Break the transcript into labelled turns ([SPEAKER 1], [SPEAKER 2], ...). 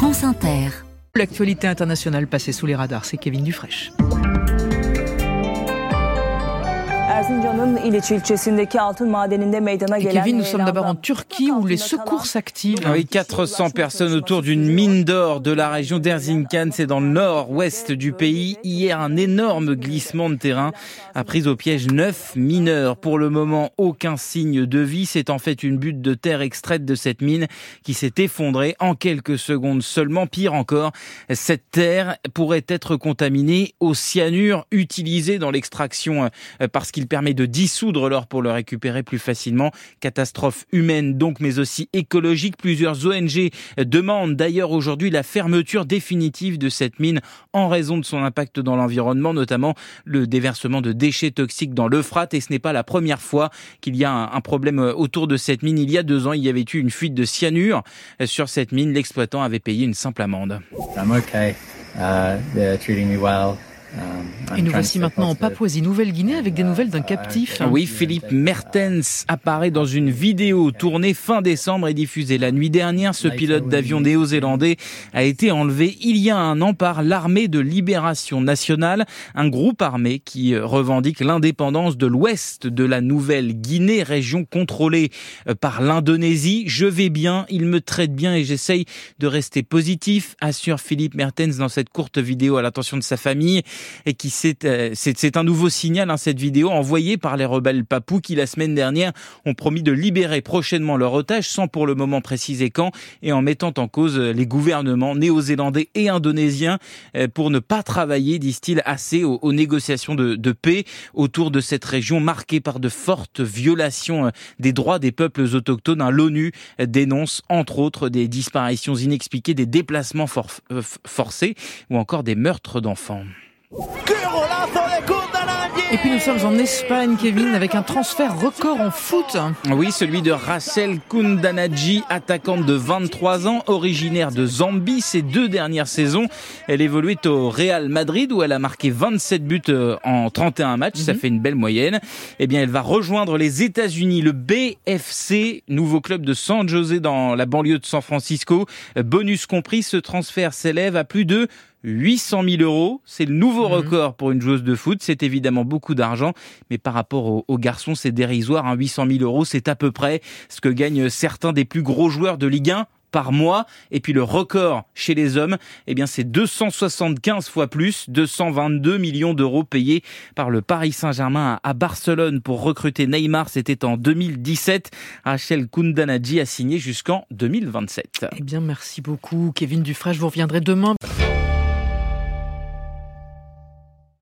[SPEAKER 1] France Inter.
[SPEAKER 2] L'actualité internationale passée sous les radars, c'est Kevin Dufresne. Et Kevin, nous sommes d'abord en Turquie où les secours s'activent.
[SPEAKER 3] Oui, 400 personnes autour d'une mine d'or de la région d'Erzincan, c'est dans le nord-ouest du pays. Hier, un énorme glissement de terrain a pris au piège neuf mineurs. Pour le moment, aucun signe de vie. C'est en fait une butte de terre extraite de cette mine qui s'est effondrée en quelques secondes seulement. Pire encore, cette terre pourrait être contaminée au cyanure utilisé dans l'extraction euh, parce qu'il permet de dissoudre l'or pour le récupérer plus facilement. Catastrophe humaine donc, mais aussi écologique. Plusieurs ONG demandent d'ailleurs aujourd'hui la fermeture définitive de cette mine en raison de son impact dans l'environnement, notamment le déversement de déchets toxiques dans l'Euphrate. Et ce n'est pas la première fois qu'il y a un problème autour de cette mine. Il y a deux ans, il y avait eu une fuite de cyanure sur cette mine. L'exploitant avait payé une simple amende.
[SPEAKER 2] Um, Et nous voici maintenant en Papouasie-Nouvelle-Guinée avec des nouvelles d'un captif.
[SPEAKER 3] Oui, Philippe Mertens apparaît dans une vidéo tournée fin décembre et diffusée la nuit dernière. Ce pilote d'avion néo-zélandais a été enlevé il y a un an par l'armée de libération nationale, un groupe armé qui revendique l'indépendance de l'ouest de la Nouvelle-Guinée, région contrôlée euh, par l'Indonésie. Je vais bien, il me traite bien et j'essaye de rester positif, assure Philippe Mertens dans cette courte vidéo à l'attention de sa famille et qui euh, c'est c'est un nouveau signal hein, cette vidéo envoyée par les rebelles papous qui la semaine dernière ont promis de libérer prochainement leur otage sans pour le moment préciser quand et en mettant en cause euh, les gouvernements néo-zélandais et indonésiens euh, pour ne pas travailler, disent-ils, assez aux, aux négociations de, de, paix autour de cette région marquée par de fortes violations des droits des peuples autochtones. L'ONU dénonce entre autres des disparitions inexpliquées, des déplacements forcés ou encore des meurtres d'enfants.
[SPEAKER 2] Et puis nous sommes en Espagne, Kevin, avec un transfert record en foot.
[SPEAKER 3] Oui, celui de Rachel Kundanaji, attaquante de 23 ans, originaire de Zambie. Ces deux dernières saisons, elle évoluait au Real Madrid où elle a marqué 27 buts euh, en 31 matchs. Ça mhm. fait une belle moyenne. Eh bien, elle va rejoindre les États-Unis, le BFC, nouveau club de San José dans la banlieue de San Francisco. Bonus compris, ce transfert s'élève à plus de 800 000 euros, c'est le nouveau mhm. record pour une joueuse de foot. C'est évidemment beaucoup d'argent, mais par rapport aux, garçons, c'est dérisoire. Hein. 800 000 euros, c'est à peu près ce que gagnent certains des plus gros joueurs de Ligue 1 par mois. Et puis le record chez les hommes, eh bien c'est 275 fois plus, 222 millions d'euros payés par le Paris Saint-Germain à Barcelone pour recruter Neymar. C'était en 2017. Rachel Kundanadji a signé jusqu'en 2027.
[SPEAKER 2] Eh bien merci beaucoup Kevin Dufresne. Je vous reviendrai demain.